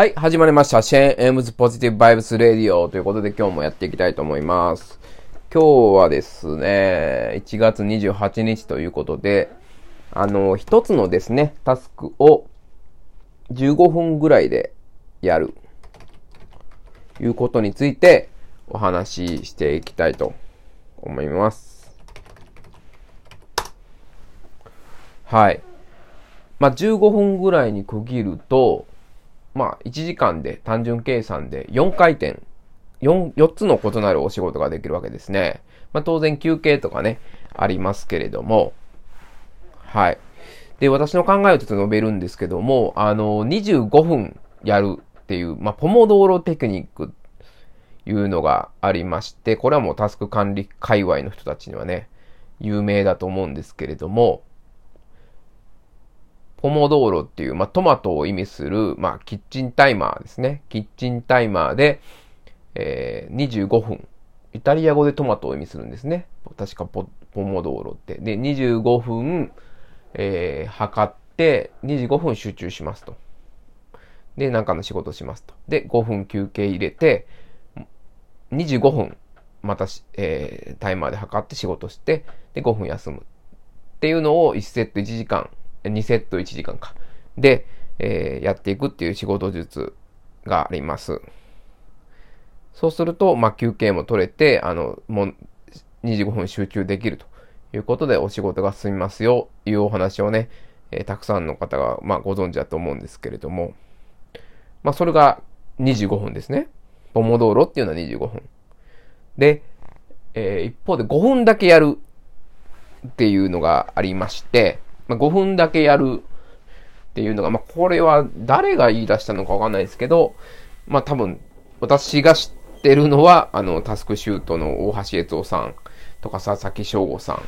はい、始まりました。シェーン・エムズ・ポジティブ・バイブス・レディオということで今日もやっていきたいと思います。今日はですね、1月28日ということで、あの、一つのですね、タスクを15分ぐらいでやる、いうことについてお話ししていきたいと思います。はい。まあ、15分ぐらいに区切ると、まあ、1時間で単純計算で4回転、4、4つの異なるお仕事ができるわけですね。まあ、当然休憩とかね、ありますけれども、はい。で、私の考えをちょっと述べるんですけども、あの、25分やるっていう、まあ、ポモドーロテクニックいうのがありまして、これはもうタスク管理界隈の人たちにはね、有名だと思うんですけれども、ポモドーロっていう、まあ、トマトを意味する、まあ、キッチンタイマーですね。キッチンタイマーで、えー、25分。イタリア語でトマトを意味するんですね。確かポポモドーロって。で、25分、えー、測って、25分集中しますと。で、なんかの仕事しますと。で、5分休憩入れて、25分、またし、えー、タイマーで測って仕事して、で、5分休む。っていうのを1セット1時間2セット1時間か。で、えー、やっていくっていう仕事術があります。そうすると、まあ、休憩も取れて、あの、もう25分集中できるということでお仕事が進みますよ、いうお話をね、えー、たくさんの方が、まあ、ご存知だと思うんですけれども、まあ、それが25分ですね。ポモドーロっていうのは25分。で、えー、一方で5分だけやるっていうのがありまして、まあ、5分だけやるっていうのが、まあ、これは誰が言い出したのかわかんないですけど、まあ、多分、私が知ってるのは、あの、タスクシュートの大橋悦夫さんとか佐々木翔吾さん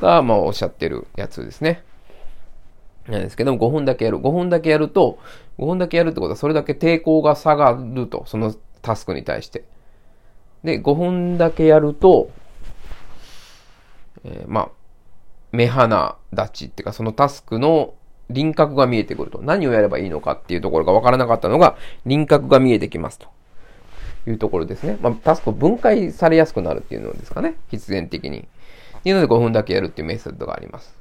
が、まあ、おっしゃってるやつですね。なんですけども、5分だけやる。5分だけやると、5分だけやるってことは、それだけ抵抗が下がると、そのタスクに対して。で、5分だけやると、えー、まあ、目鼻立ちっていうか、そのタスクの輪郭が見えてくると。何をやればいいのかっていうところがわからなかったのが、輪郭が見えてきますと。いうところですね。まあ、タスクを分解されやすくなるっていうのですかね。必然的に。っていうので5分だけやるっていうメソッドがあります。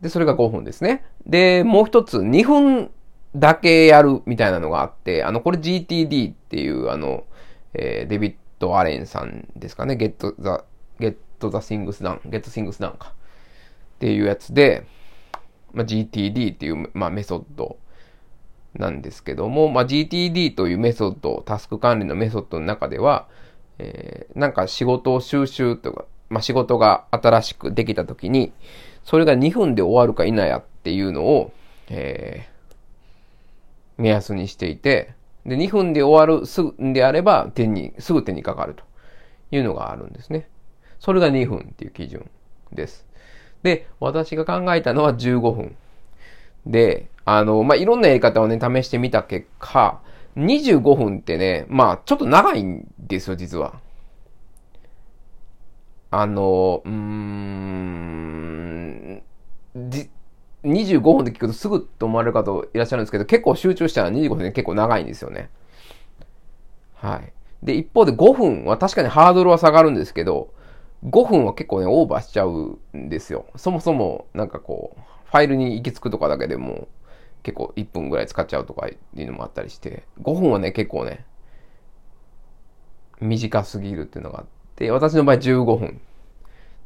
で、それが5分ですね。で、もう一つ、2分だけやるみたいなのがあって、あの、これ GTD っていう、あの、えー、デビッド・アレンさんですかね。Get the, Get the Things Done, Get Things Done か。っていうやつで、まあ、GTD っていう、まあ、メソッドなんですけども、まあ、GTD というメソッド、タスク管理のメソッドの中では、えー、なんか仕事を収集とか、まあ、仕事が新しくできたときに、それが2分で終わるか否やっていうのを、えー、目安にしていて、で、2分で終わるすぐであれば手に、すぐ手にかかるというのがあるんですね。それが2分っていう基準です。で、私が考えたのは15分。で、あの、まあ、いろんなやり方をね、試してみた結果、25分ってね、まあ、ちょっと長いんですよ、実は。あの、うーん、25分で聞くとすぐと思われる方いらっしゃるんですけど、結構集中したら25分で結構長いんですよね。はい。で、一方で5分は確かにハードルは下がるんですけど、5分は結構ね、オーバーしちゃうんですよ。そもそも、なんかこう、ファイルに行き着くとかだけでも、結構1分ぐらい使っちゃうとかいうのもあったりして、5分はね、結構ね、短すぎるっていうのがあって、私の場合15分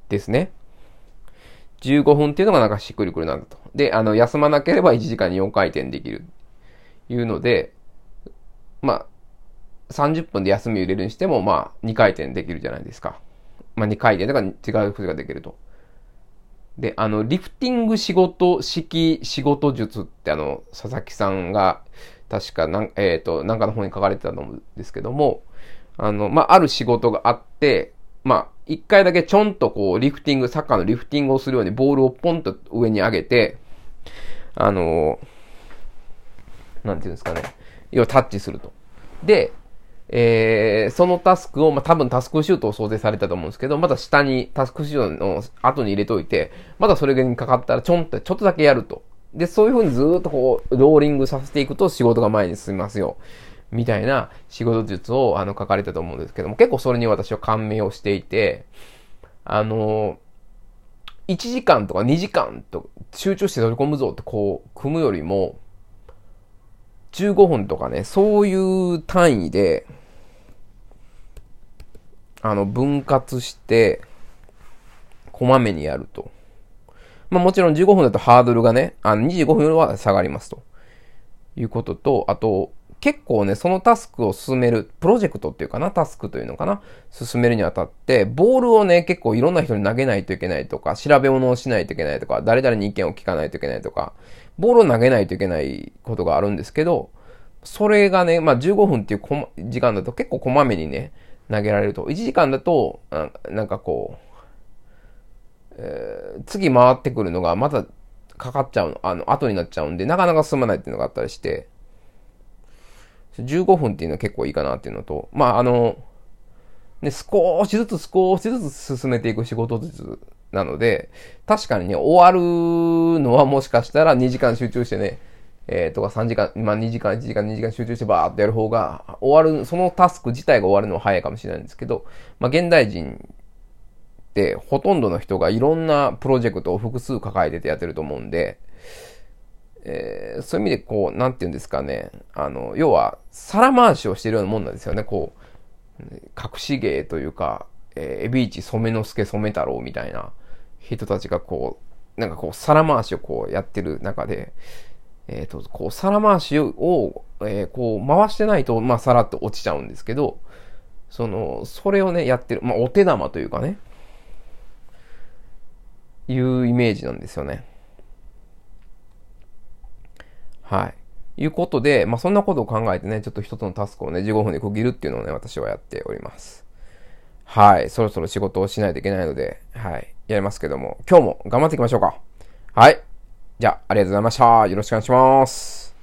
ですね。15分っていうのがなんかしっくりくるなんだと。で、あの、休まなければ1時間に4回転できる。いうので、まあ、30分で休みを入れるにしても、まあ、2回転できるじゃないですか。まあ、2回転とから違うことができると。で、あの、リフティング仕事式仕事術ってあの、佐々木さんが、確かなん、えっ、ー、と、なんかの本に書かれてたと思うんですけども、あの、まあ、ある仕事があって、まあ、一回だけちょんとこう、リフティング、サッカーのリフティングをするようにボールをポンと上に上げて、あの、なんていうんですかね、要はタッチすると。で、えー、そのタスクを、まあ、多分タスクシュートを想定されたと思うんですけど、また下にタスクシュートの後に入れといて、またそれにかかったらちょんってちょっとだけやるとで、そういう風にずっとこう、ローリングさせていくと仕事が前に進みますよ。みたいな仕事術をあの書かれたと思うんですけども、結構それに私は感銘をしていて、あの、1時間とか2時間と集中して取り込むぞってこう、組むよりも、15分とかね、そういう単位で、あの、分割して、こまめにやると。まあもちろん15分だとハードルがね、あの25分は下がりますと。いうことと、あと、結構ね、そのタスクを進める、プロジェクトっていうかな、タスクというのかな、進めるにあたって、ボールをね、結構いろんな人に投げないといけないとか、調べ物をしないといけないとか、誰々に意見を聞かないといけないとか、ボールを投げないといけないことがあるんですけど、それがね、まあ15分っていうま時間だと結構こまめにね、投げられると。1時間だと、なんかこう、えー、次回ってくるのがまたかかっちゃうの、あの、後になっちゃうんで、なかなか進まないっていうのがあったりして、15分っていうのは結構いいかなっていうのと、まあ、あの、ね、少しずつ少しずつ進めていく仕事術なので、確かにね、終わるのはもしかしたら2時間集中してね、えー、とか3時間、まあ2時間、1時間、2時間集中してバーってやる方が、終わる、そのタスク自体が終わるのは早いかもしれないんですけど、まあ現代人ってほとんどの人がいろんなプロジェクトを複数抱えててやってると思うんで、えー、そういう意味でこう、なんて言うんですかね、あの、要は、皿回しをしてるようなもんなんですよね、こう、隠し芸というか、えー、エビーチ染之助染太郎みたいな人たちがこう、なんかこう、皿回しをこうやってる中で、えっ、ー、と、こう、皿回しを、えー、こう、回してないと、まあ、皿って落ちちゃうんですけど、その、それをね、やってる、まあ、お手玉というかね、いうイメージなんですよね。はい。いうことで、まあ、そんなことを考えてね、ちょっと一つのタスクをね、15分で区切るっていうのをね、私はやっております。はい。そろそろ仕事をしないといけないので、はい。やりますけども、今日も頑張っていきましょうか。はい。じゃあ、ありがとうございました。よろしくお願いします。